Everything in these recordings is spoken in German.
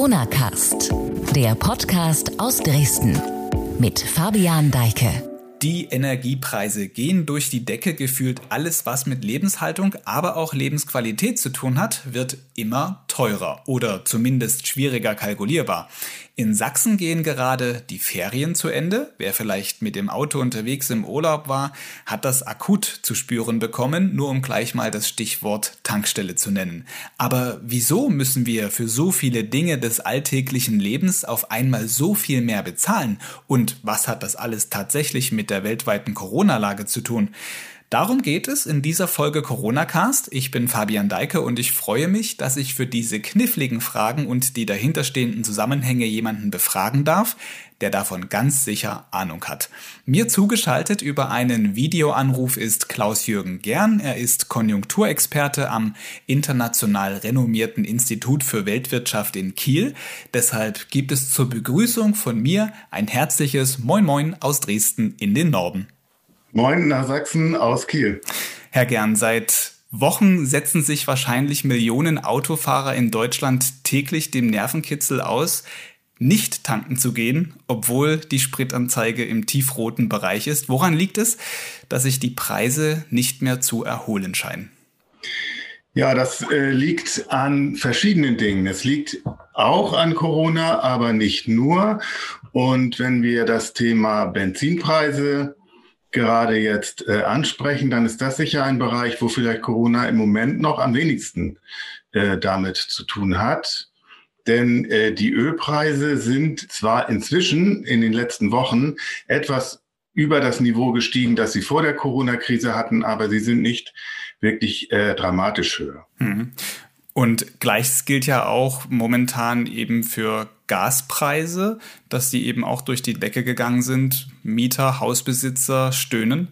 Corona Cast, der Podcast aus Dresden mit Fabian Deike. Die Energiepreise gehen durch die Decke. Gefühlt alles, was mit Lebenshaltung, aber auch Lebensqualität zu tun hat, wird immer teurer oder zumindest schwieriger kalkulierbar. In Sachsen gehen gerade die Ferien zu Ende. Wer vielleicht mit dem Auto unterwegs im Urlaub war, hat das akut zu spüren bekommen, nur um gleich mal das Stichwort Tankstelle zu nennen. Aber wieso müssen wir für so viele Dinge des alltäglichen Lebens auf einmal so viel mehr bezahlen? Und was hat das alles tatsächlich mit der weltweiten Corona-Lage zu tun? Darum geht es in dieser Folge Corona Cast. Ich bin Fabian Deike und ich freue mich, dass ich für diese kniffligen Fragen und die dahinterstehenden Zusammenhänge jemanden befragen darf, der davon ganz sicher Ahnung hat. Mir zugeschaltet über einen Videoanruf ist Klaus-Jürgen Gern. Er ist Konjunkturexperte am international renommierten Institut für Weltwirtschaft in Kiel. Deshalb gibt es zur Begrüßung von mir ein herzliches Moin Moin aus Dresden in den Norden. Moin nach Sachsen aus Kiel. Herr Gern, seit Wochen setzen sich wahrscheinlich Millionen Autofahrer in Deutschland täglich dem Nervenkitzel aus, nicht tanken zu gehen, obwohl die Spritanzeige im tiefroten Bereich ist. Woran liegt es, dass sich die Preise nicht mehr zu erholen scheinen? Ja, das äh, liegt an verschiedenen Dingen. Es liegt auch an Corona, aber nicht nur. Und wenn wir das Thema Benzinpreise gerade jetzt äh, ansprechen, dann ist das sicher ein Bereich, wo vielleicht Corona im Moment noch am wenigsten äh, damit zu tun hat. Denn äh, die Ölpreise sind zwar inzwischen in den letzten Wochen etwas über das Niveau gestiegen, das sie vor der Corona-Krise hatten, aber sie sind nicht wirklich äh, dramatisch höher. Mhm. Und gleiches gilt ja auch momentan eben für Gaspreise, dass die eben auch durch die Decke gegangen sind. Mieter, Hausbesitzer stöhnen.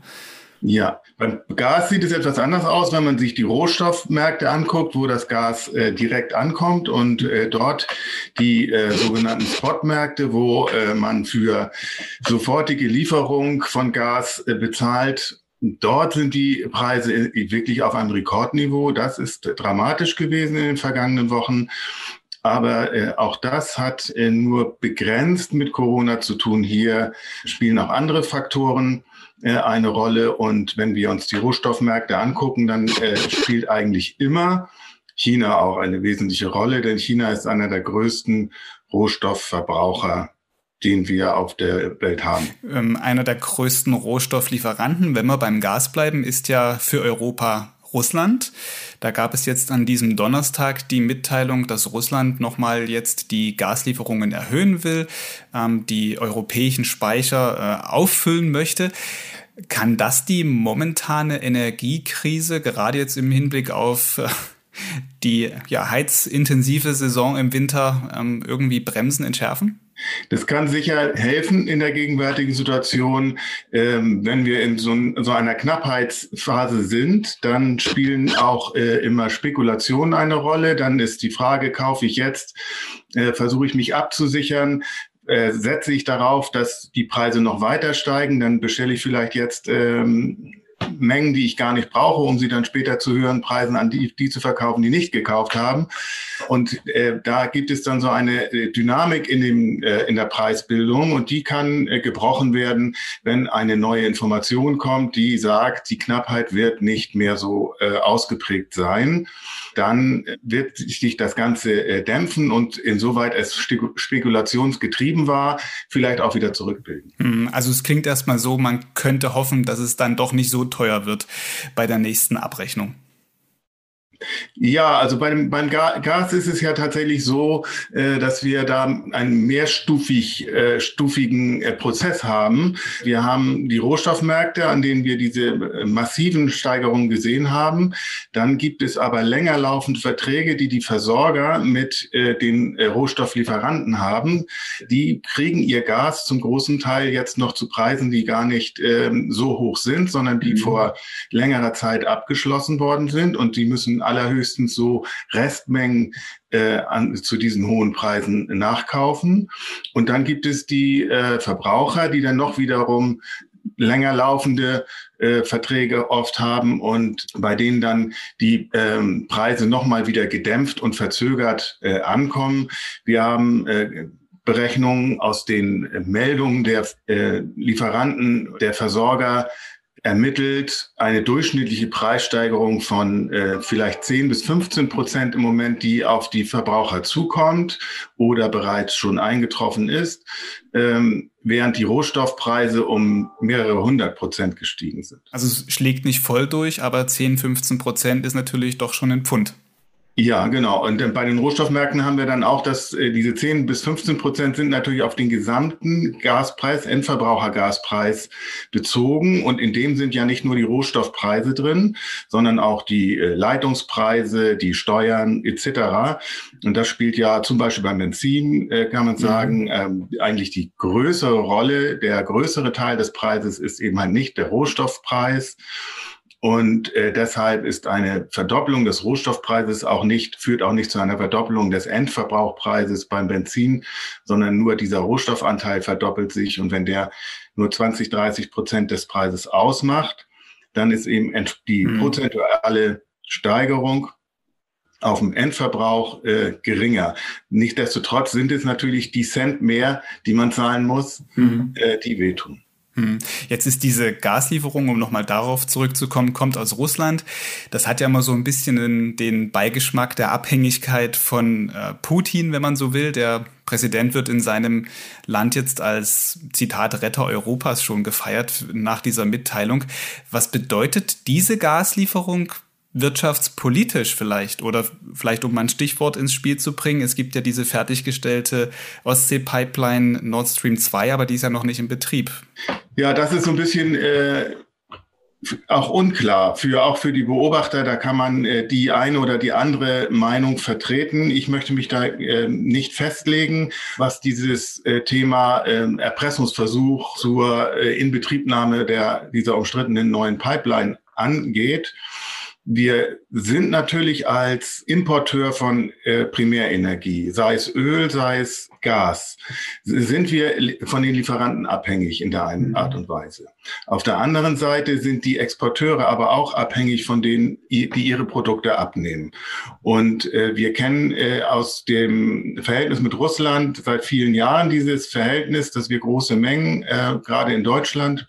Ja, beim Gas sieht es etwas anders aus, wenn man sich die Rohstoffmärkte anguckt, wo das Gas äh, direkt ankommt und äh, dort die äh, sogenannten Spotmärkte, wo äh, man für sofortige Lieferung von Gas äh, bezahlt Dort sind die Preise wirklich auf einem Rekordniveau. Das ist dramatisch gewesen in den vergangenen Wochen. Aber äh, auch das hat äh, nur begrenzt mit Corona zu tun. Hier spielen auch andere Faktoren äh, eine Rolle. Und wenn wir uns die Rohstoffmärkte angucken, dann äh, spielt eigentlich immer China auch eine wesentliche Rolle, denn China ist einer der größten Rohstoffverbraucher den wir auf der Welt haben. Ähm, einer der größten Rohstofflieferanten, wenn wir beim Gas bleiben, ist ja für Europa Russland. Da gab es jetzt an diesem Donnerstag die Mitteilung, dass Russland nochmal jetzt die Gaslieferungen erhöhen will, ähm, die europäischen Speicher äh, auffüllen möchte. Kann das die momentane Energiekrise gerade jetzt im Hinblick auf äh, die ja, heizintensive Saison im Winter ähm, irgendwie bremsen, entschärfen? Das kann sicher helfen in der gegenwärtigen Situation. Ähm, wenn wir in so, so, einer Knappheitsphase sind, dann spielen auch äh, immer Spekulationen eine Rolle. Dann ist die Frage, kaufe ich jetzt, äh, versuche ich mich abzusichern, äh, setze ich darauf, dass die Preise noch weiter steigen, dann bestelle ich vielleicht jetzt ähm, Mengen, die ich gar nicht brauche, um sie dann später zu höheren Preisen an die, die zu verkaufen, die nicht gekauft haben. Und äh, da gibt es dann so eine äh, Dynamik in, dem, äh, in der Preisbildung und die kann äh, gebrochen werden, wenn eine neue Information kommt, die sagt, die Knappheit wird nicht mehr so äh, ausgeprägt sein. Dann wird sich das Ganze äh, dämpfen und insoweit es spekulationsgetrieben war, vielleicht auch wieder zurückbilden. Hm, also es klingt erstmal so, man könnte hoffen, dass es dann doch nicht so teuer wird bei der nächsten Abrechnung. Ja, also beim, beim Gas ist es ja tatsächlich so, äh, dass wir da einen mehrstufig äh, stufigen äh, Prozess haben. Wir haben die Rohstoffmärkte, an denen wir diese massiven Steigerungen gesehen haben. Dann gibt es aber länger laufende Verträge, die die Versorger mit den Rohstofflieferanten haben. Die kriegen ihr Gas zum großen Teil jetzt noch zu Preisen, die gar nicht ähm, so hoch sind, sondern die mhm. vor längerer Zeit abgeschlossen worden sind und die müssen allerhöchstens so Restmengen äh, an, zu diesen hohen Preisen nachkaufen. Und dann gibt es die äh, Verbraucher, die dann noch wiederum länger laufende äh, Verträge oft haben und bei denen dann die ähm, Preise nochmal wieder gedämpft und verzögert äh, ankommen. Wir haben äh, Berechnungen aus den Meldungen der äh, Lieferanten, der Versorger, ermittelt eine durchschnittliche Preissteigerung von äh, vielleicht 10 bis 15 Prozent im Moment, die auf die Verbraucher zukommt oder bereits schon eingetroffen ist, ähm, während die Rohstoffpreise um mehrere hundert Prozent gestiegen sind. Also es schlägt nicht voll durch, aber 10, 15 Prozent ist natürlich doch schon ein Pfund. Ja, genau. Und äh, bei den Rohstoffmärkten haben wir dann auch, dass äh, diese 10 bis 15 Prozent sind natürlich auf den gesamten Gaspreis, Endverbrauchergaspreis bezogen. Und in dem sind ja nicht nur die Rohstoffpreise drin, sondern auch die äh, Leitungspreise, die Steuern etc. Und das spielt ja zum Beispiel beim Benzin, kann man mhm. sagen, mhm. eigentlich die größere Rolle. Der größere Teil des Preises ist eben halt nicht der Rohstoffpreis und äh, deshalb ist eine Verdopplung des Rohstoffpreises auch nicht, führt auch nicht zu einer Verdopplung des Endverbrauchpreises beim Benzin, sondern nur dieser Rohstoffanteil verdoppelt sich. Und wenn der nur 20, 30 Prozent des Preises ausmacht, dann ist eben die mhm. prozentuale Steigerung auf dem Endverbrauch äh, geringer. Nichtsdestotrotz sind es natürlich die Cent mehr, die man zahlen muss, mhm. äh, die wehtun. Hm. Jetzt ist diese Gaslieferung, um nochmal darauf zurückzukommen, kommt aus Russland. Das hat ja immer so ein bisschen den Beigeschmack der Abhängigkeit von äh, Putin, wenn man so will. Der Präsident wird in seinem Land jetzt als Zitat Retter Europas schon gefeiert nach dieser Mitteilung. Was bedeutet diese Gaslieferung wirtschaftspolitisch vielleicht oder vielleicht um mal ein Stichwort ins Spiel zu bringen. Es gibt ja diese fertiggestellte Ostsee-Pipeline Nord Stream 2, aber die ist ja noch nicht in Betrieb. Ja, das ist so ein bisschen äh, auch unklar für auch für die Beobachter. Da kann man äh, die eine oder die andere Meinung vertreten. Ich möchte mich da äh, nicht festlegen, was dieses äh, Thema ähm, Erpressungsversuch zur äh, Inbetriebnahme der dieser umstrittenen neuen Pipeline angeht. Wir sind natürlich als Importeur von äh, Primärenergie, sei es Öl, sei es Gas, sind wir von den Lieferanten abhängig in der einen mhm. Art und Weise. Auf der anderen Seite sind die Exporteure aber auch abhängig von denen, die ihre Produkte abnehmen. Und äh, wir kennen äh, aus dem Verhältnis mit Russland seit vielen Jahren dieses Verhältnis, dass wir große Mengen, äh, gerade in Deutschland,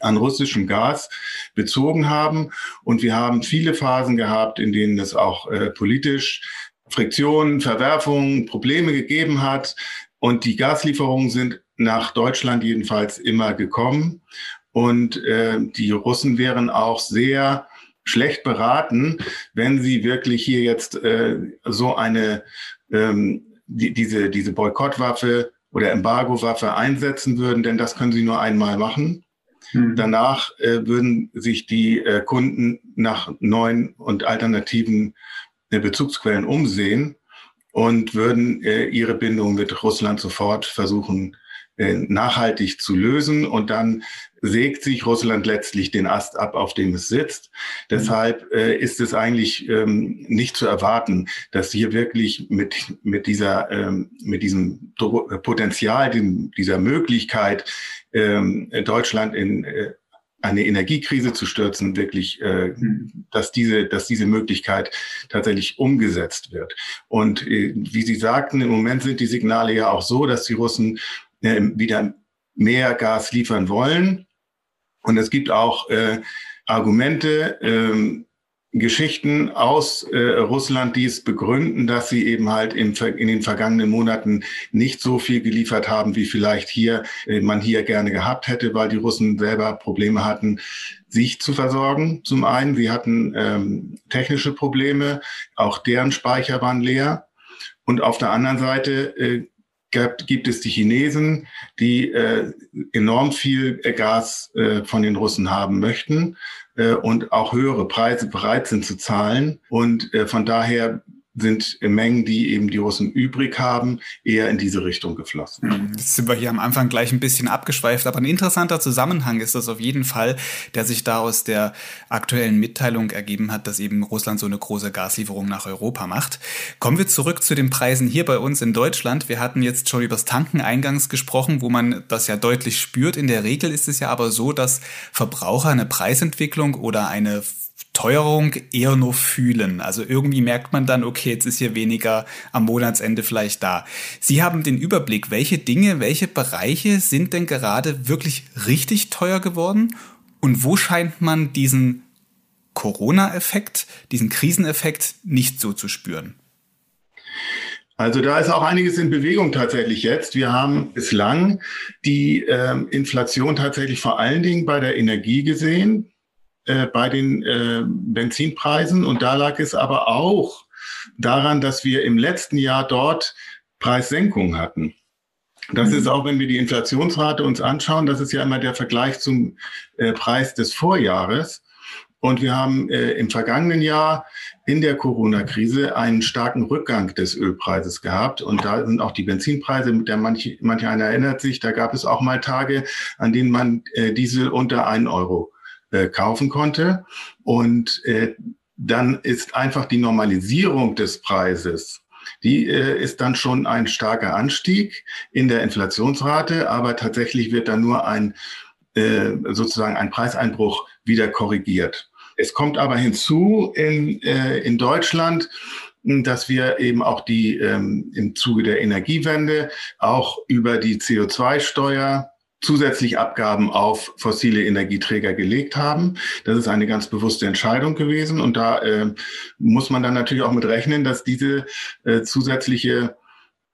an russischem Gas bezogen haben. Und wir haben viele Phasen gehabt, in denen es auch äh, politisch Friktionen, Verwerfungen, Probleme gegeben hat. Und die Gaslieferungen sind nach Deutschland jedenfalls immer gekommen. Und äh, die Russen wären auch sehr schlecht beraten, wenn sie wirklich hier jetzt äh, so eine ähm, die, diese diese Boykottwaffe oder Embargowaffe einsetzen würden, denn das können sie nur einmal machen. Mhm. Danach äh, würden sich die äh, Kunden nach neuen und alternativen äh, Bezugsquellen umsehen und würden äh, ihre Bindung mit Russland sofort versuchen äh, nachhaltig zu lösen. Und dann sägt sich Russland letztlich den Ast ab, auf dem es sitzt. Deshalb äh, ist es eigentlich ähm, nicht zu erwarten, dass hier wirklich mit, mit, dieser, ähm, mit diesem Potenzial, dem, dieser Möglichkeit, Deutschland in äh, eine Energiekrise zu stürzen, wirklich, äh, mhm. dass diese, dass diese Möglichkeit tatsächlich umgesetzt wird. Und äh, wie Sie sagten, im Moment sind die Signale ja auch so, dass die Russen äh, wieder mehr Gas liefern wollen. Und es gibt auch Argumente, äh, Geschichten aus äh, Russland, die es begründen, dass sie eben halt in, in, den vergangenen Monaten nicht so viel geliefert haben, wie vielleicht hier äh, man hier gerne gehabt hätte, weil die Russen selber Probleme hatten, sich zu versorgen. Zum einen, sie hatten ähm, technische Probleme, auch deren Speicher waren leer. Und auf der anderen Seite äh, gibt, gibt es die Chinesen, die äh, enorm viel Gas äh, von den Russen haben möchten äh, und auch höhere Preise bereit sind zu zahlen. Und äh, von daher sind Mengen, die eben die Russen übrig haben, eher in diese Richtung geflossen. Hm, jetzt sind wir hier am Anfang gleich ein bisschen abgeschweift, aber ein interessanter Zusammenhang ist das auf jeden Fall, der sich da aus der aktuellen Mitteilung ergeben hat, dass eben Russland so eine große Gaslieferung nach Europa macht. Kommen wir zurück zu den Preisen hier bei uns in Deutschland. Wir hatten jetzt schon über das Tanken eingangs gesprochen, wo man das ja deutlich spürt. In der Regel ist es ja aber so, dass Verbraucher eine Preisentwicklung oder eine Teuerung eher nur fühlen. Also irgendwie merkt man dann, okay, jetzt ist hier weniger am Monatsende vielleicht da. Sie haben den Überblick, welche Dinge, welche Bereiche sind denn gerade wirklich richtig teuer geworden und wo scheint man diesen Corona-Effekt, diesen Kriseneffekt nicht so zu spüren? Also da ist auch einiges in Bewegung tatsächlich jetzt. Wir haben bislang die ähm, Inflation tatsächlich vor allen Dingen bei der Energie gesehen. Äh, bei den äh, Benzinpreisen. Und da lag es aber auch daran, dass wir im letzten Jahr dort Preissenkungen hatten. Das ist mhm. auch, wenn wir die Inflationsrate uns anschauen, das ist ja immer der Vergleich zum äh, Preis des Vorjahres. Und wir haben äh, im vergangenen Jahr in der Corona-Krise einen starken Rückgang des Ölpreises gehabt. Und da sind auch die Benzinpreise, der manche, manche einer erinnert sich, da gab es auch mal Tage, an denen man äh, Diesel unter einen Euro äh, kaufen konnte. Und äh, dann ist einfach die Normalisierung des Preises die äh, ist dann schon ein starker Anstieg in der Inflationsrate, aber tatsächlich wird dann nur ein äh, sozusagen ein Preiseinbruch wieder korrigiert. Es kommt aber hinzu in, äh, in Deutschland, dass wir eben auch die ähm, im Zuge der Energiewende auch über die CO2-Steuer zusätzlich Abgaben auf fossile Energieträger gelegt haben. Das ist eine ganz bewusste Entscheidung gewesen. Und da äh, muss man dann natürlich auch mit rechnen, dass diese äh, zusätzliche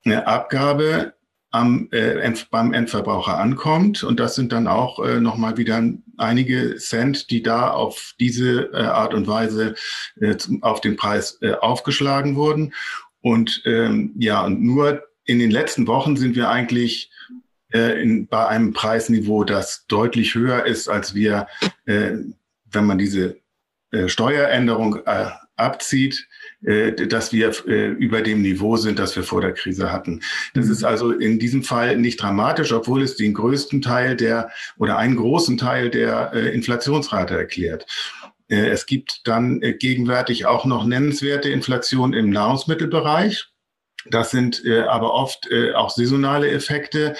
äh, Abgabe am, äh, beim Endverbraucher ankommt. Und das sind dann auch äh, nochmal wieder einige Cent, die da auf diese äh, Art und Weise äh, auf den Preis aufgeschlagen wurden. Und ähm, ja, und nur in den letzten Wochen sind wir eigentlich äh, in, bei einem Preisniveau, das deutlich höher ist, als wir, äh, wenn man diese äh, Steueränderung äh, abzieht, äh, dass wir äh, über dem Niveau sind, das wir vor der Krise hatten. Das ist also in diesem Fall nicht dramatisch, obwohl es den größten Teil der oder einen großen Teil der Inflationsrate erklärt. Es gibt dann gegenwärtig auch noch nennenswerte Inflation im Nahrungsmittelbereich. Das sind äh, aber oft äh, auch saisonale Effekte.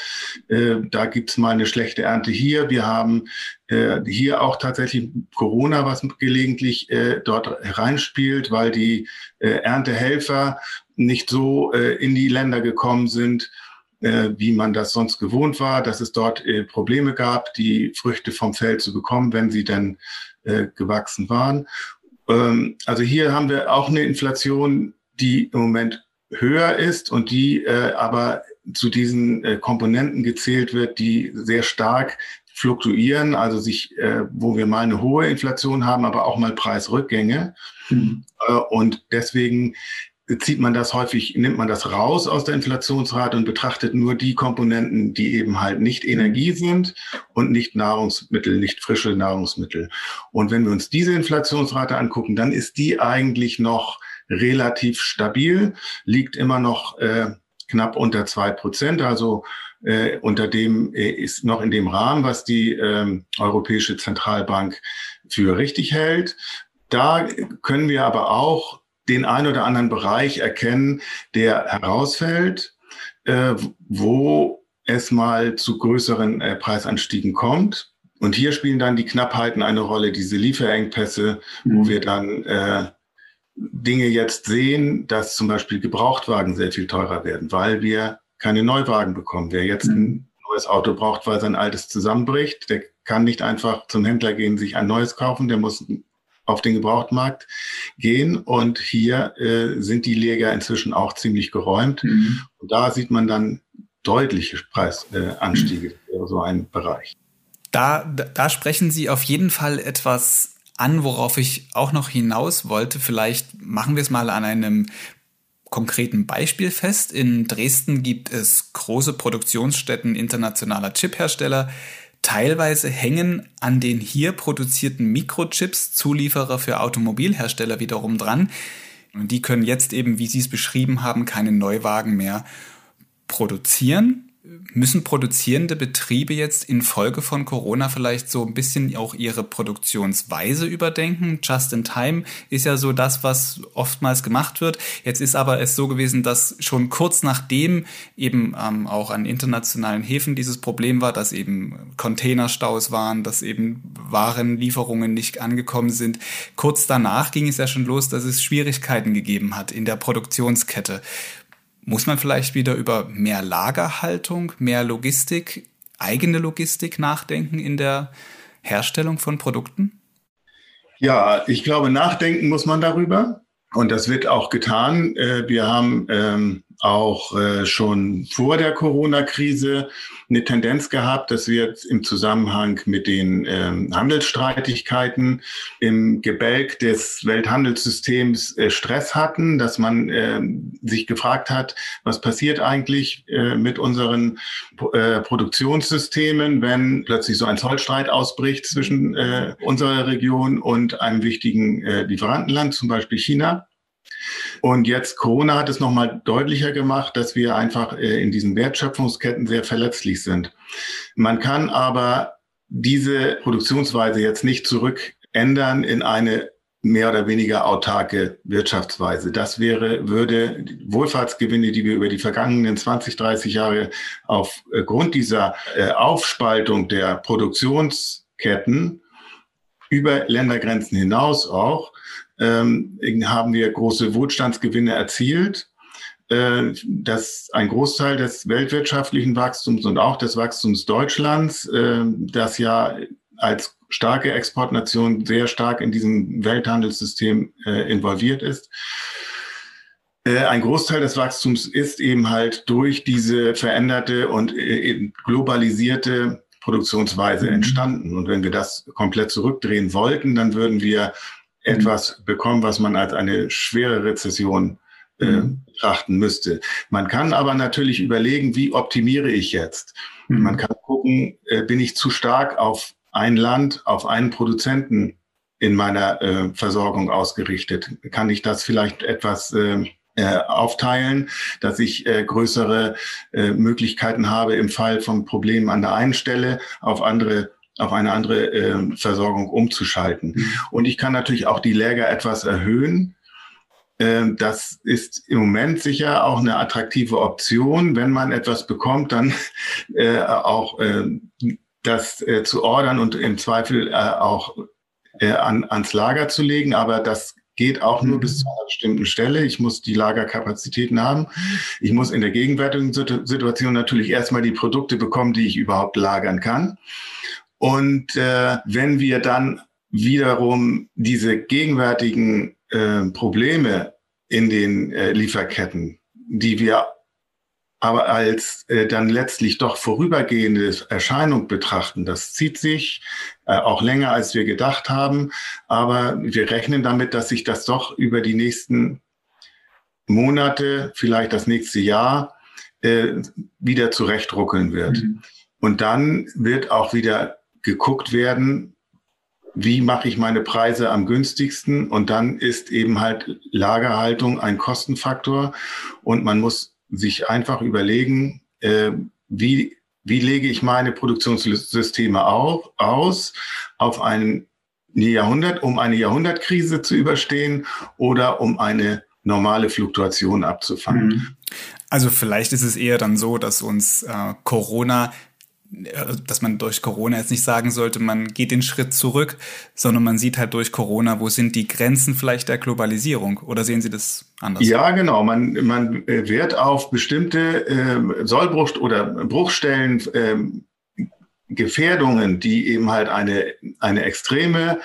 Äh, da gibt's mal eine schlechte Ernte hier. Wir haben äh, hier auch tatsächlich Corona, was gelegentlich äh, dort reinspielt, weil die äh, Erntehelfer nicht so äh, in die Länder gekommen sind, äh, wie man das sonst gewohnt war, dass es dort äh, Probleme gab, die Früchte vom Feld zu bekommen, wenn sie denn äh, gewachsen waren. Ähm, also hier haben wir auch eine Inflation, die im Moment höher ist und die äh, aber zu diesen äh, Komponenten gezählt wird, die sehr stark fluktuieren, also sich, äh, wo wir mal eine hohe Inflation haben, aber auch mal Preisrückgänge. Mhm. Äh, und deswegen zieht man das häufig, nimmt man das raus aus der Inflationsrate und betrachtet nur die Komponenten, die eben halt nicht Energie sind und nicht Nahrungsmittel, nicht frische Nahrungsmittel. Und wenn wir uns diese Inflationsrate angucken, dann ist die eigentlich noch relativ stabil, liegt immer noch äh, knapp unter zwei Prozent. Also äh, unter dem äh, ist noch in dem Rahmen, was die äh, Europäische Zentralbank für richtig hält. Da können wir aber auch den ein oder anderen Bereich erkennen, der herausfällt, äh, wo es mal zu größeren äh, Preisanstiegen kommt. Und hier spielen dann die Knappheiten eine Rolle, diese Lieferengpässe, mhm. wo wir dann äh, Dinge jetzt sehen, dass zum Beispiel Gebrauchtwagen sehr viel teurer werden, weil wir keine Neuwagen bekommen. Wer jetzt ein neues Auto braucht, weil sein altes zusammenbricht, der kann nicht einfach zum Händler gehen, sich ein neues kaufen, der muss auf den Gebrauchtmarkt gehen. Und hier äh, sind die Läger inzwischen auch ziemlich geräumt. Mhm. Und da sieht man dann deutliche Preisanstiege äh, für so einen Bereich. Da, da sprechen Sie auf jeden Fall etwas an, worauf ich auch noch hinaus wollte. Vielleicht machen wir es mal an einem konkreten Beispiel fest. In Dresden gibt es große Produktionsstätten internationaler Chiphersteller. Teilweise hängen an den hier produzierten Mikrochips Zulieferer für Automobilhersteller wiederum dran. Und die können jetzt eben, wie Sie es beschrieben haben, keine Neuwagen mehr produzieren müssen produzierende Betriebe jetzt infolge von Corona vielleicht so ein bisschen auch ihre Produktionsweise überdenken? Just in time ist ja so das, was oftmals gemacht wird. Jetzt ist aber es so gewesen, dass schon kurz nachdem eben ähm, auch an internationalen Häfen dieses Problem war, dass eben Containerstaus waren, dass eben Warenlieferungen nicht angekommen sind. Kurz danach ging es ja schon los, dass es Schwierigkeiten gegeben hat in der Produktionskette. Muss man vielleicht wieder über mehr Lagerhaltung, mehr Logistik, eigene Logistik nachdenken in der Herstellung von Produkten? Ja, ich glaube, nachdenken muss man darüber. Und das wird auch getan. Äh, wir haben ähm, auch äh, schon vor der Corona-Krise eine Tendenz gehabt, dass wir im Zusammenhang mit den ähm, Handelsstreitigkeiten im Gebälk des Welthandelssystems äh, Stress hatten, dass man äh, sich gefragt hat, was passiert eigentlich äh, mit unseren äh, Produktionssystemen, wenn plötzlich so ein Zollstreit ausbricht zwischen äh, unserer Region und einem wichtigen äh, Lieferantenland, zum Beispiel China. Und jetzt Corona hat es nochmal deutlicher gemacht, dass wir einfach äh, in diesen Wertschöpfungsketten sehr verletzlich sind. Man kann aber diese Produktionsweise jetzt nicht zurückändern in eine mehr oder weniger autarke Wirtschaftsweise. Das wäre, würde Wohlfahrtsgewinne, die wir über die vergangenen 20, 30 Jahre aufgrund dieser äh, Aufspaltung der Produktionsketten über Ländergrenzen hinaus auch ähm, haben wir große Wohlstandsgewinne erzielt. Äh, dass ein Großteil des weltwirtschaftlichen Wachstums und auch des Wachstums Deutschlands, äh, das ja als starke Exportnation sehr stark in diesem Welthandelssystem äh, involviert ist, äh, ein Großteil des Wachstums ist eben halt durch diese veränderte und äh, globalisierte Produktionsweise mhm. entstanden. Und wenn wir das komplett zurückdrehen wollten, dann würden wir etwas bekommen, was man als eine schwere Rezession äh, mhm. betrachten müsste. Man kann aber natürlich überlegen, wie optimiere ich jetzt? Mhm. Man kann gucken, äh, bin ich zu stark auf ein Land, auf einen Produzenten in meiner äh, Versorgung ausgerichtet? Kann ich das vielleicht etwas äh, äh, aufteilen, dass ich äh, größere äh, Möglichkeiten habe, im Fall von Problemen an der einen Stelle auf andere auf eine andere äh, Versorgung umzuschalten. Und ich kann natürlich auch die Läger etwas erhöhen. Ähm, das ist im Moment sicher auch eine attraktive Option, wenn man etwas bekommt, dann äh, auch äh, das äh, zu ordern und im Zweifel äh, auch äh, an, ans Lager zu legen. Aber das geht auch nur bis zu einer bestimmten Stelle. Ich muss die Lagerkapazitäten haben. Ich muss in der gegenwärtigen Situation natürlich erstmal die Produkte bekommen, die ich überhaupt lagern kann. Und äh, wenn wir dann wiederum diese gegenwärtigen äh, Probleme in den äh, Lieferketten, die wir aber als äh, dann letztlich doch vorübergehende Erscheinung betrachten. Das zieht sich äh, auch länger, als wir gedacht haben, aber wir rechnen damit, dass sich das doch über die nächsten Monate, vielleicht das nächste Jahr, äh, wieder zurechtruckeln wird. Mhm. Und dann wird auch wieder geguckt werden, wie mache ich meine Preise am günstigsten? Und dann ist eben halt Lagerhaltung ein Kostenfaktor. Und man muss sich einfach überlegen, äh, wie, wie lege ich meine Produktionssysteme auch aus auf einen Jahrhundert, um eine Jahrhundertkrise zu überstehen oder um eine normale Fluktuation abzufangen. Mhm. Also vielleicht ist es eher dann so, dass uns äh, Corona dass man durch Corona jetzt nicht sagen sollte, man geht den Schritt zurück, sondern man sieht halt durch Corona, wo sind die Grenzen vielleicht der Globalisierung? Oder sehen Sie das anders? Ja, genau. Man, man äh, wird auf bestimmte äh, Sollbruch- oder Bruchstellen äh, Gefährdungen, die eben halt eine, eine extreme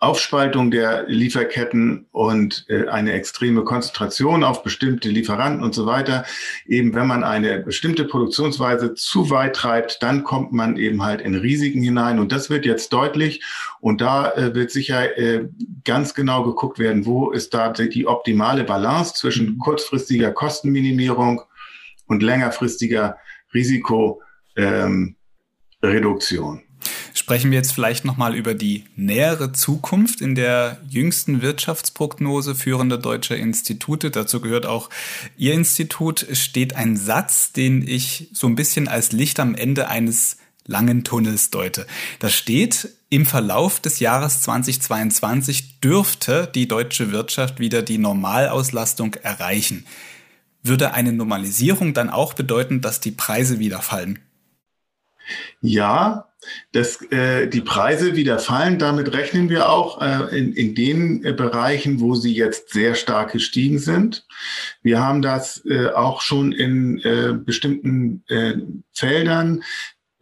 Aufspaltung der Lieferketten und äh, eine extreme Konzentration auf bestimmte Lieferanten und so weiter. Eben wenn man eine bestimmte Produktionsweise zu weit treibt, dann kommt man eben halt in Risiken hinein. Und das wird jetzt deutlich. Und da äh, wird sicher äh, ganz genau geguckt werden, wo ist da die optimale Balance zwischen kurzfristiger Kostenminimierung und längerfristiger Risikoreduktion. Ähm, Sprechen wir jetzt vielleicht nochmal über die nähere Zukunft. In der jüngsten Wirtschaftsprognose führender deutscher Institute, dazu gehört auch Ihr Institut, steht ein Satz, den ich so ein bisschen als Licht am Ende eines langen Tunnels deute. Da steht, im Verlauf des Jahres 2022 dürfte die deutsche Wirtschaft wieder die Normalauslastung erreichen. Würde eine Normalisierung dann auch bedeuten, dass die Preise wieder fallen? Ja, dass äh, die Preise wieder fallen, damit rechnen wir auch äh, in, in den äh, Bereichen, wo sie jetzt sehr stark gestiegen sind. Wir haben das äh, auch schon in äh, bestimmten äh, Feldern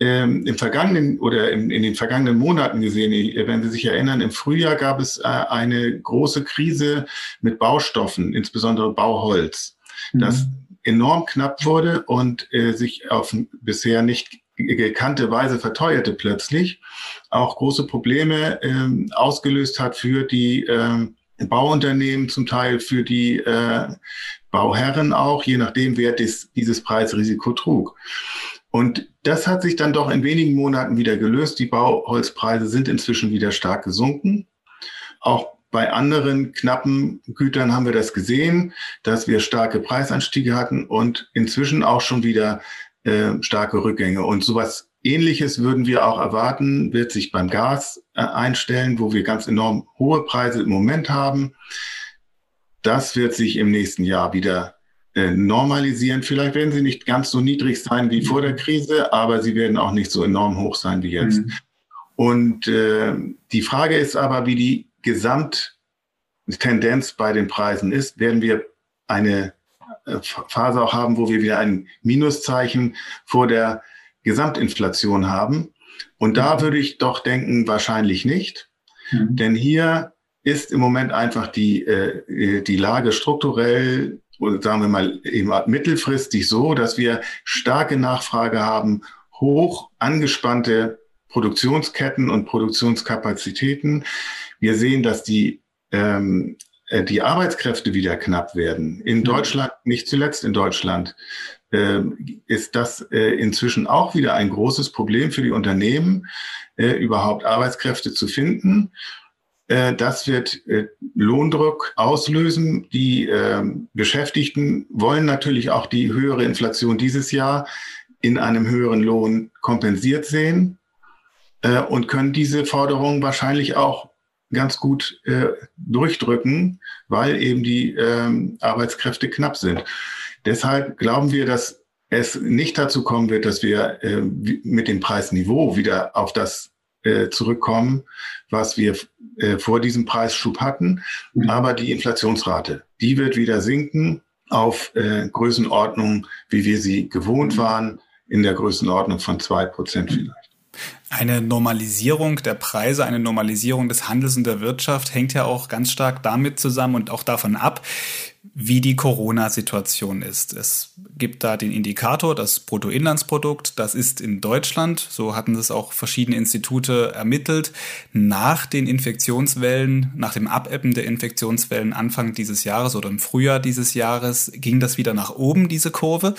ähm, im vergangenen oder im, in den vergangenen Monaten gesehen. Wenn Sie sich erinnern, im Frühjahr gab es äh, eine große Krise mit Baustoffen, insbesondere Bauholz, mhm. das enorm knapp wurde und äh, sich auf bisher nicht gekannte Weise verteuerte plötzlich, auch große Probleme äh, ausgelöst hat für die äh, Bauunternehmen, zum Teil für die äh, Bauherren auch, je nachdem, wer dies, dieses Preisrisiko trug. Und das hat sich dann doch in wenigen Monaten wieder gelöst. Die Bauholzpreise sind inzwischen wieder stark gesunken. Auch bei anderen knappen Gütern haben wir das gesehen, dass wir starke Preisanstiege hatten und inzwischen auch schon wieder äh, starke Rückgänge. Und sowas Ähnliches würden wir auch erwarten, wird sich beim Gas äh, einstellen, wo wir ganz enorm hohe Preise im Moment haben. Das wird sich im nächsten Jahr wieder äh, normalisieren. Vielleicht werden sie nicht ganz so niedrig sein wie vor der Krise, aber sie werden auch nicht so enorm hoch sein wie jetzt. Mhm. Und äh, die Frage ist aber, wie die Gesamttendenz bei den Preisen ist. Werden wir eine Phase auch haben, wo wir wieder ein Minuszeichen vor der Gesamtinflation haben? Und da mhm. würde ich doch denken, wahrscheinlich nicht. Mhm. Denn hier ist im Moment einfach die, äh, die Lage strukturell oder sagen wir mal eben mittelfristig so, dass wir starke Nachfrage haben, hoch angespannte Produktionsketten und Produktionskapazitäten. Wir sehen, dass die, ähm, äh, die Arbeitskräfte wieder knapp werden. In Deutschland, nicht zuletzt in Deutschland, äh, ist das äh, inzwischen auch wieder ein großes Problem für die Unternehmen, äh, überhaupt Arbeitskräfte zu finden. Äh, das wird äh, Lohndruck auslösen. Die ähm, Beschäftigten wollen natürlich auch die höhere Inflation dieses Jahr in einem höheren Lohn kompensiert sehen äh, und können diese Forderungen wahrscheinlich auch ganz gut durchdrücken, weil eben die ähm, Arbeitskräfte knapp sind. Deshalb glauben wir, dass es nicht dazu kommen wird, dass wir mit dem Preisniveau wieder auf das zurückkommen, was wir äh, vor diesem Preisschub hatten. Mhm. Aber die Inflationsrate, die wird wieder sinken auf äh, Größenordnung, wie wir sie gewohnt waren, in der Größenordnung von zwei Prozent vielleicht. Eine Normalisierung der Preise, eine Normalisierung des Handels und der Wirtschaft hängt ja auch ganz stark damit zusammen und auch davon ab, wie die Corona-Situation ist. Es gibt da den Indikator, das Bruttoinlandsprodukt. Das ist in Deutschland, so hatten es auch verschiedene Institute ermittelt, nach den Infektionswellen, nach dem Abebben der Infektionswellen Anfang dieses Jahres oder im Frühjahr dieses Jahres ging das wieder nach oben, diese Kurve.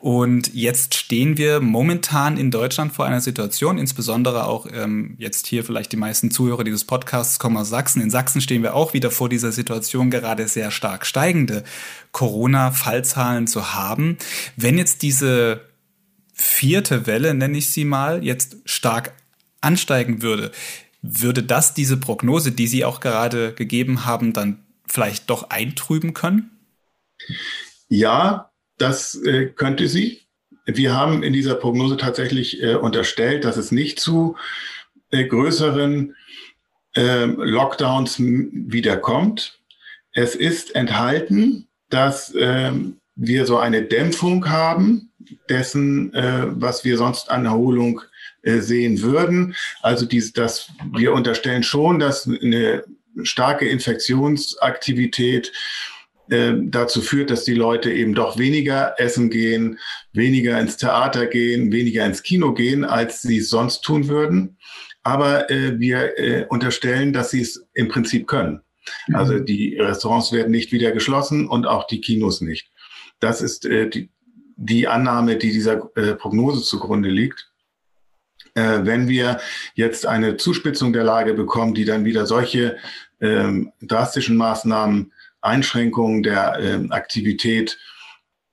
Und jetzt stehen wir momentan in Deutschland vor einer Situation, insbesondere auch ähm, jetzt hier vielleicht die meisten Zuhörer dieses Podcasts kommen aus Sachsen. In Sachsen stehen wir auch wieder vor dieser Situation, gerade sehr stark steigende Corona-Fallzahlen zu haben. Wenn jetzt diese vierte Welle, nenne ich sie mal, jetzt stark ansteigen würde, würde das diese Prognose, die Sie auch gerade gegeben haben, dann vielleicht doch eintrüben können? Ja, das äh, könnte sie. Wir haben in dieser Prognose tatsächlich äh, unterstellt, dass es nicht zu äh, größeren ähm, Lockdowns wiederkommt. Es ist enthalten, dass ähm, wir so eine Dämpfung haben dessen, äh, was wir sonst an Erholung äh, sehen würden. Also dies, dass wir unterstellen schon, dass eine starke Infektionsaktivität äh, dazu führt, dass die Leute eben doch weniger essen gehen, weniger ins Theater gehen, weniger ins Kino gehen, als sie es sonst tun würden. Aber äh, wir äh, unterstellen, dass sie es im Prinzip können. Also mhm. die Restaurants werden nicht wieder geschlossen und auch die Kinos nicht. Das ist äh, die, die Annahme, die dieser äh, Prognose zugrunde liegt. Äh, wenn wir jetzt eine Zuspitzung der Lage bekommen, die dann wieder solche ähm, drastischen Maßnahmen, Einschränkungen der ähm, Aktivität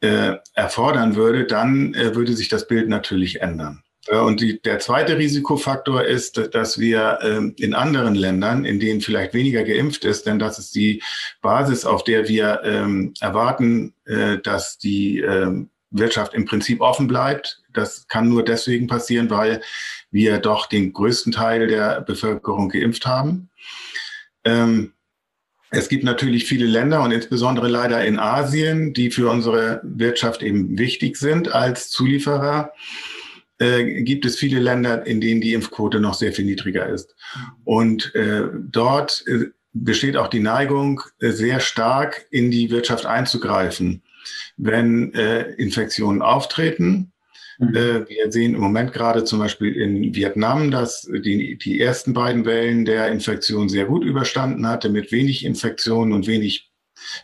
äh, erfordern würde, dann äh, würde sich das Bild natürlich ändern. Und die, der zweite Risikofaktor ist, dass wir ähm, in anderen Ländern, in denen vielleicht weniger geimpft ist, denn das ist die Basis, auf der wir ähm, erwarten, äh, dass die ähm, Wirtschaft im Prinzip offen bleibt. Das kann nur deswegen passieren, weil wir doch den größten Teil der Bevölkerung geimpft haben. Ähm, es gibt natürlich viele Länder und insbesondere leider in Asien, die für unsere Wirtschaft eben wichtig sind als Zulieferer. Äh, gibt es viele Länder, in denen die Impfquote noch sehr viel niedriger ist. Und äh, dort äh, besteht auch die Neigung, äh, sehr stark in die Wirtschaft einzugreifen wenn äh, Infektionen auftreten. Wir sehen im Moment gerade zum Beispiel in Vietnam, dass die, die ersten beiden Wellen der Infektion sehr gut überstanden hatte, mit wenig Infektionen und wenig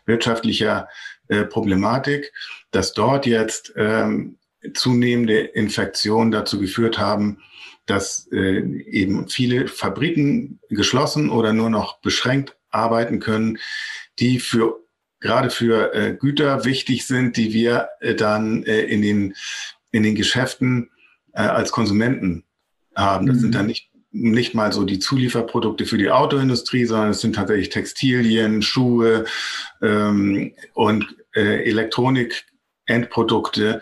wirtschaftlicher äh, Problematik, dass dort jetzt ähm, zunehmende Infektionen dazu geführt haben, dass äh, eben viele Fabriken geschlossen oder nur noch beschränkt arbeiten können, die für gerade für äh, Güter wichtig sind, die wir äh, dann äh, in, den, in den Geschäften äh, als Konsumenten haben. Das mhm. sind dann nicht, nicht mal so die Zulieferprodukte für die Autoindustrie, sondern es sind tatsächlich Textilien, Schuhe ähm, und äh, Elektronik-Endprodukte,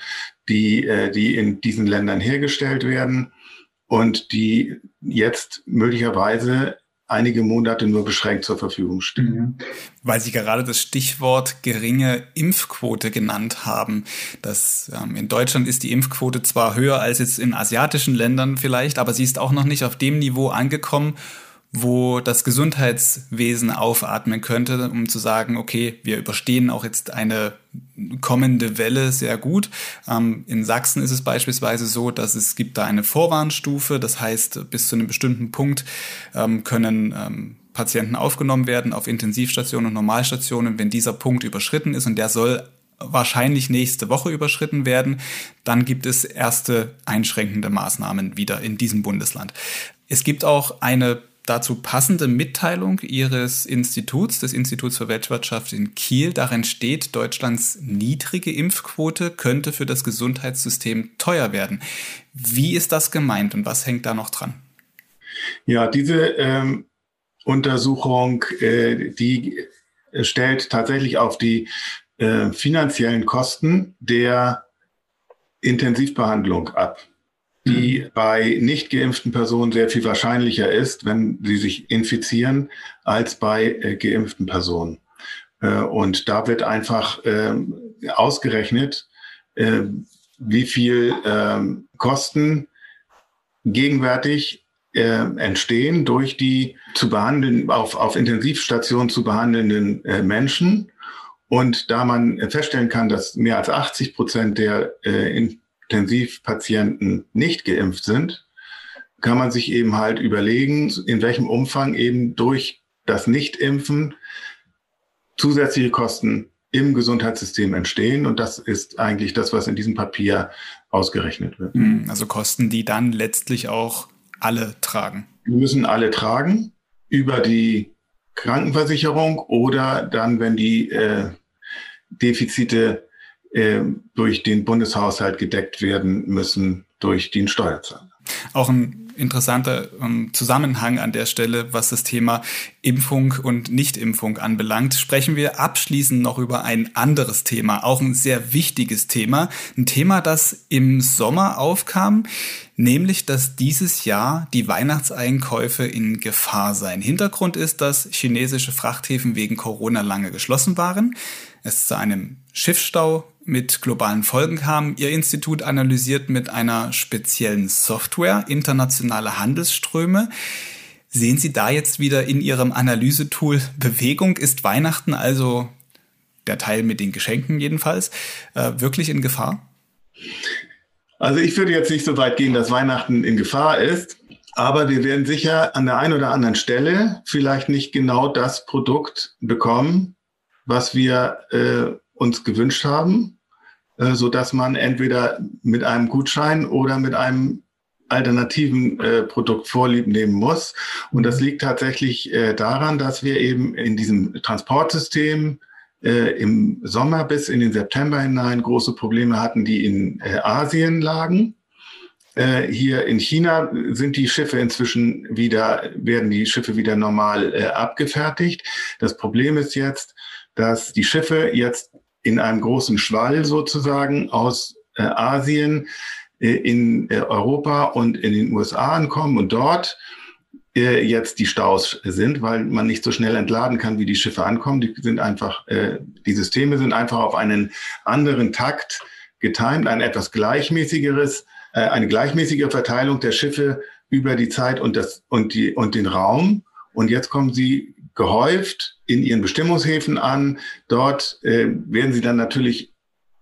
die, äh, die in diesen Ländern hergestellt werden und die jetzt möglicherweise einige Monate nur beschränkt zur Verfügung stehen. Mhm. Weil Sie gerade das Stichwort geringe Impfquote genannt haben. Das, ähm, in Deutschland ist die Impfquote zwar höher als jetzt in asiatischen Ländern vielleicht, aber sie ist auch noch nicht auf dem Niveau angekommen, wo das Gesundheitswesen aufatmen könnte, um zu sagen, okay, wir überstehen auch jetzt eine kommende Welle sehr gut. Ähm, in Sachsen ist es beispielsweise so, dass es gibt da eine Vorwarnstufe, das heißt, bis zu einem bestimmten Punkt ähm, können ähm, Patienten aufgenommen werden auf Intensivstationen und Normalstationen. Wenn dieser Punkt überschritten ist und der soll wahrscheinlich nächste Woche überschritten werden, dann gibt es erste einschränkende Maßnahmen wieder in diesem Bundesland. Es gibt auch eine dazu passende Mitteilung Ihres Instituts, des Instituts für Weltwirtschaft in Kiel. Darin steht, Deutschlands niedrige Impfquote könnte für das Gesundheitssystem teuer werden. Wie ist das gemeint und was hängt da noch dran? Ja, diese ähm, Untersuchung, äh, die stellt tatsächlich auf die äh, finanziellen Kosten der Intensivbehandlung ab die mhm. bei nicht geimpften Personen sehr viel wahrscheinlicher ist, wenn sie sich infizieren, als bei äh, geimpften Personen. Äh, und da wird einfach äh, ausgerechnet, äh, wie viel ähm, Kosten gegenwärtig äh, entstehen durch die zu behandeln, auf, auf Intensivstationen zu behandelnden äh, Menschen. Und da man feststellen kann, dass mehr als 80 Prozent der äh, Intensivpatienten nicht geimpft sind, kann man sich eben halt überlegen, in welchem Umfang eben durch das Nichtimpfen zusätzliche Kosten im Gesundheitssystem entstehen. Und das ist eigentlich das, was in diesem Papier ausgerechnet wird. Hm, also Kosten, die dann letztlich auch alle tragen. Die müssen alle tragen über die Krankenversicherung oder dann, wenn die äh, Defizite äh, durch den Bundeshaushalt gedeckt werden müssen durch den Steuerzahler. Auch ein interessanter ähm, Zusammenhang an der Stelle, was das Thema Impfung und Nichtimpfung anbelangt. Sprechen wir abschließend noch über ein anderes Thema, auch ein sehr wichtiges Thema. Ein Thema, das im Sommer aufkam, nämlich, dass dieses Jahr die Weihnachtseinkäufe in Gefahr seien. Hintergrund ist, dass chinesische Frachthäfen wegen Corona lange geschlossen waren. Es zu einem Schiffsstau mit globalen Folgen kam. Ihr Institut analysiert mit einer speziellen Software internationale Handelsströme. Sehen Sie da jetzt wieder in Ihrem Analysetool Bewegung? Ist Weihnachten also der Teil mit den Geschenken jedenfalls äh, wirklich in Gefahr? Also ich würde jetzt nicht so weit gehen, dass Weihnachten in Gefahr ist, aber wir werden sicher an der einen oder anderen Stelle vielleicht nicht genau das Produkt bekommen, was wir äh, uns gewünscht haben, so dass man entweder mit einem Gutschein oder mit einem alternativen äh, Produkt vorlieb nehmen muss. Und das liegt tatsächlich äh, daran, dass wir eben in diesem Transportsystem äh, im Sommer bis in den September hinein große Probleme hatten, die in äh, Asien lagen. Äh, hier in China sind die Schiffe inzwischen wieder, werden die Schiffe wieder normal äh, abgefertigt. Das Problem ist jetzt, dass die Schiffe jetzt in einem großen Schwall sozusagen aus äh, Asien äh, in äh, Europa und in den USA ankommen und dort äh, jetzt die Staus sind, weil man nicht so schnell entladen kann, wie die Schiffe ankommen. Die sind einfach, die Systeme sind einfach auf einen anderen Takt getimt, ein etwas gleichmäßigeres, eine gleichmäßige Verteilung der Schiffe über die Zeit und das und die und den Raum. Und jetzt kommen sie gehäuft in ihren Bestimmungshäfen an. Dort äh, werden sie dann natürlich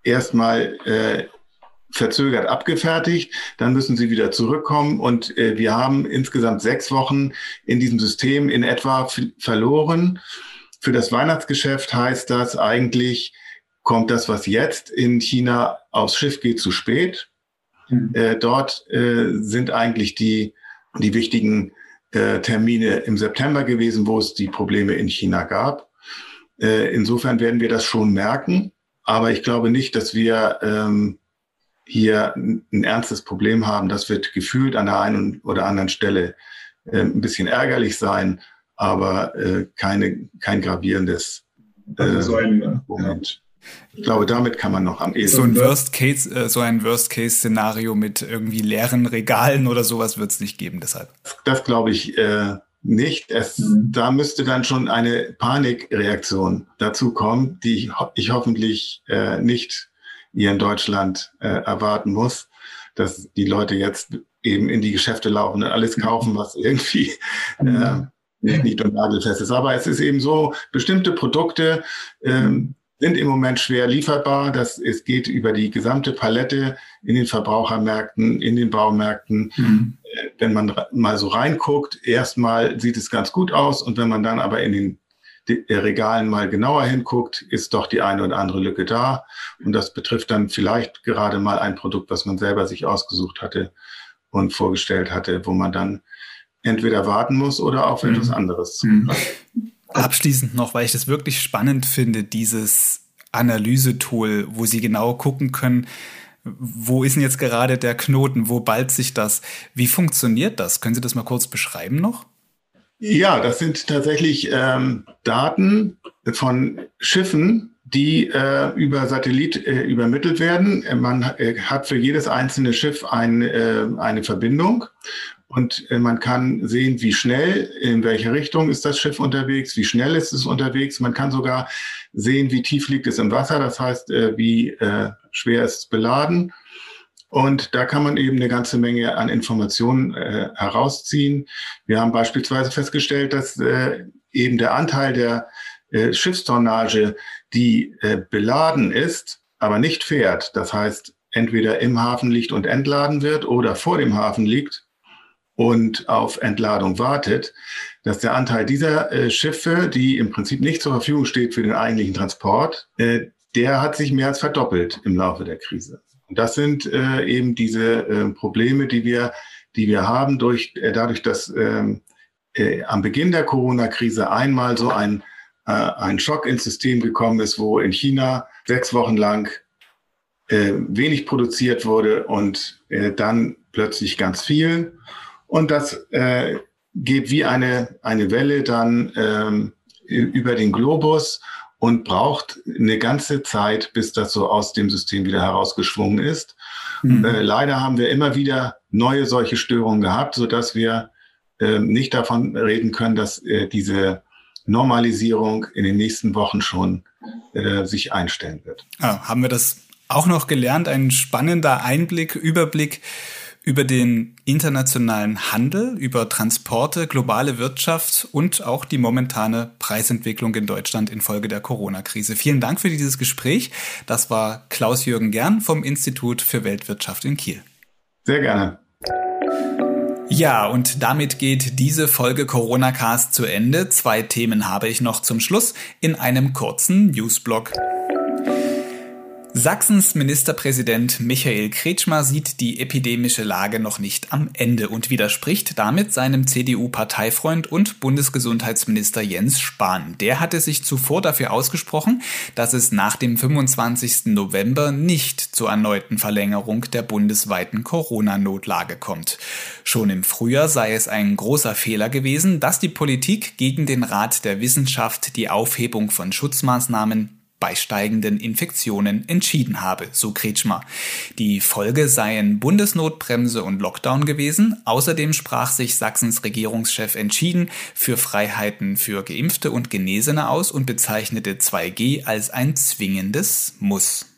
erstmal äh, verzögert abgefertigt, dann müssen sie wieder zurückkommen und äh, wir haben insgesamt sechs Wochen in diesem System in etwa verloren. Für das Weihnachtsgeschäft heißt das eigentlich, kommt das, was jetzt in China aufs Schiff geht, zu spät. Mhm. Äh, dort äh, sind eigentlich die, die wichtigen äh, Termine im September gewesen, wo es die Probleme in China gab. Äh, insofern werden wir das schon merken. Aber ich glaube nicht, dass wir ähm, hier ein ernstes Problem haben. Das wird gefühlt an der einen oder anderen Stelle äh, ein bisschen ärgerlich sein, aber äh, keine, kein gravierendes äh, so ein, Moment. Ich glaube, damit kann man noch am ehesten. So ein Worst Case, äh, so ein Worst Case Szenario mit irgendwie leeren Regalen oder sowas wird es nicht geben. Deshalb. Das, glaube ich äh, nicht. Es, mhm. Da müsste dann schon eine Panikreaktion dazu kommen, die ich, ich hoffentlich äh, nicht hier in Deutschland äh, erwarten muss, dass die Leute jetzt eben in die Geschäfte laufen und alles kaufen, was irgendwie äh, nicht und nagelfest ist. Aber es ist eben so, bestimmte Produkte ähm, sind im Moment schwer lieferbar. Das, es geht über die gesamte Palette in den Verbrauchermärkten, in den Baumärkten. Mhm. Äh, wenn man mal so reinguckt, erstmal sieht es ganz gut aus. Und wenn man dann aber in den Regalen mal genauer hinguckt, ist doch die eine oder andere Lücke da. Und das betrifft dann vielleicht gerade mal ein Produkt, was man selber sich ausgesucht hatte und vorgestellt hatte, wo man dann entweder warten muss oder auf mhm. etwas anderes mhm. Abschließend noch, weil ich das wirklich spannend finde, dieses Analysetool, wo Sie genau gucken können, wo ist denn jetzt gerade der Knoten, wo ballt sich das? Wie funktioniert das? Können Sie das mal kurz beschreiben noch? Ja, das sind tatsächlich ähm, Daten von Schiffen, die äh, über Satellit äh, übermittelt werden. Man äh, hat für jedes einzelne Schiff ein, äh, eine Verbindung und äh, man kann sehen, wie schnell, in welche Richtung ist das Schiff unterwegs, wie schnell ist es unterwegs. Man kann sogar sehen, wie tief liegt es im Wasser, das heißt, äh, wie schwer ist es beladen. Und da kann man eben eine ganze Menge an Informationen äh, herausziehen. Wir haben beispielsweise festgestellt, dass äh, eben der Anteil der äh, Schiffstonnage, die äh, beladen ist, aber nicht fährt, das heißt entweder im Hafen liegt und entladen wird oder vor dem Hafen liegt und auf Entladung wartet, dass der Anteil dieser äh, Schiffe, die im Prinzip nicht zur Verfügung steht für den eigentlichen Transport, äh, der hat sich mehr als verdoppelt im Laufe der Krise. Und das sind äh, eben diese äh, Probleme, die wir, die wir haben durch, äh, dadurch, dass ähm, äh, am Beginn der Corona-Krise einmal so ein, äh, ein Schock ins System gekommen ist, wo in China sechs Wochen lang wenig produziert wurde und dann plötzlich ganz viel. Und das äh, geht wie eine, eine Welle dann ähm, über den Globus und braucht eine ganze Zeit, bis das so aus dem System wieder herausgeschwungen ist. Mhm. Äh, leider haben wir immer wieder neue solche Störungen gehabt, so dass wir äh, nicht davon reden können, dass äh, diese Normalisierung in den nächsten Wochen schon äh, sich einstellen wird. Ja, haben wir das auch noch gelernt? Ein spannender Einblick, Überblick über den internationalen Handel, über Transporte, globale Wirtschaft und auch die momentane Preisentwicklung in Deutschland infolge der Corona-Krise. Vielen Dank für dieses Gespräch. Das war Klaus-Jürgen Gern vom Institut für Weltwirtschaft in Kiel. Sehr gerne. Ja, und damit geht diese Folge Corona Cast zu Ende. Zwei Themen habe ich noch zum Schluss in einem kurzen Newsblog. Sachsens Ministerpräsident Michael Kretschmer sieht die epidemische Lage noch nicht am Ende und widerspricht damit seinem CDU-Parteifreund und Bundesgesundheitsminister Jens Spahn. Der hatte sich zuvor dafür ausgesprochen, dass es nach dem 25. November nicht zur erneuten Verlängerung der bundesweiten Corona-Notlage kommt. Schon im Frühjahr sei es ein großer Fehler gewesen, dass die Politik gegen den Rat der Wissenschaft die Aufhebung von Schutzmaßnahmen bei steigenden Infektionen entschieden habe, so Kretschmer. Die Folge seien Bundesnotbremse und Lockdown gewesen. Außerdem sprach sich Sachsens Regierungschef entschieden für Freiheiten für Geimpfte und Genesene aus und bezeichnete 2G als ein zwingendes Muss.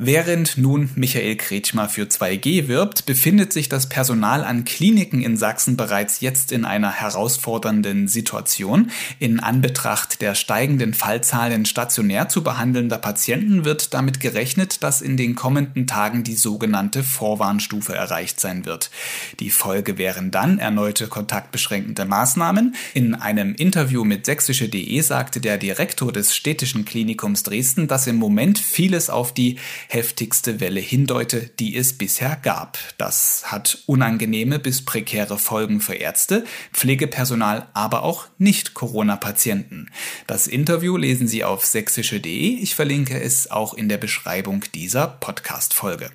Während nun Michael Kretschmer für 2G wirbt, befindet sich das Personal an Kliniken in Sachsen bereits jetzt in einer herausfordernden Situation. In Anbetracht der steigenden Fallzahlen stationär zu behandelnder Patienten wird damit gerechnet, dass in den kommenden Tagen die sogenannte Vorwarnstufe erreicht sein wird. Die Folge wären dann erneute kontaktbeschränkende Maßnahmen. In einem Interview mit sächsische.de sagte der Direktor des städtischen Klinikums Dresden, dass im Moment vieles auf die heftigste Welle hindeute, die es bisher gab. Das hat unangenehme bis prekäre Folgen für Ärzte, Pflegepersonal, aber auch Nicht-Corona-Patienten. Das Interview lesen Sie auf sächsische.de. Ich verlinke es auch in der Beschreibung dieser Podcast-Folge.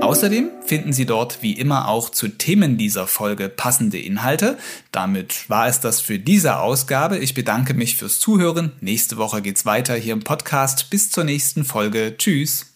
Außerdem finden Sie dort wie immer auch zu Themen dieser Folge passende Inhalte. Damit war es das für diese Ausgabe. Ich bedanke mich fürs Zuhören. Nächste Woche geht's weiter hier im Podcast. Bis zur nächsten Folge. Tschüss.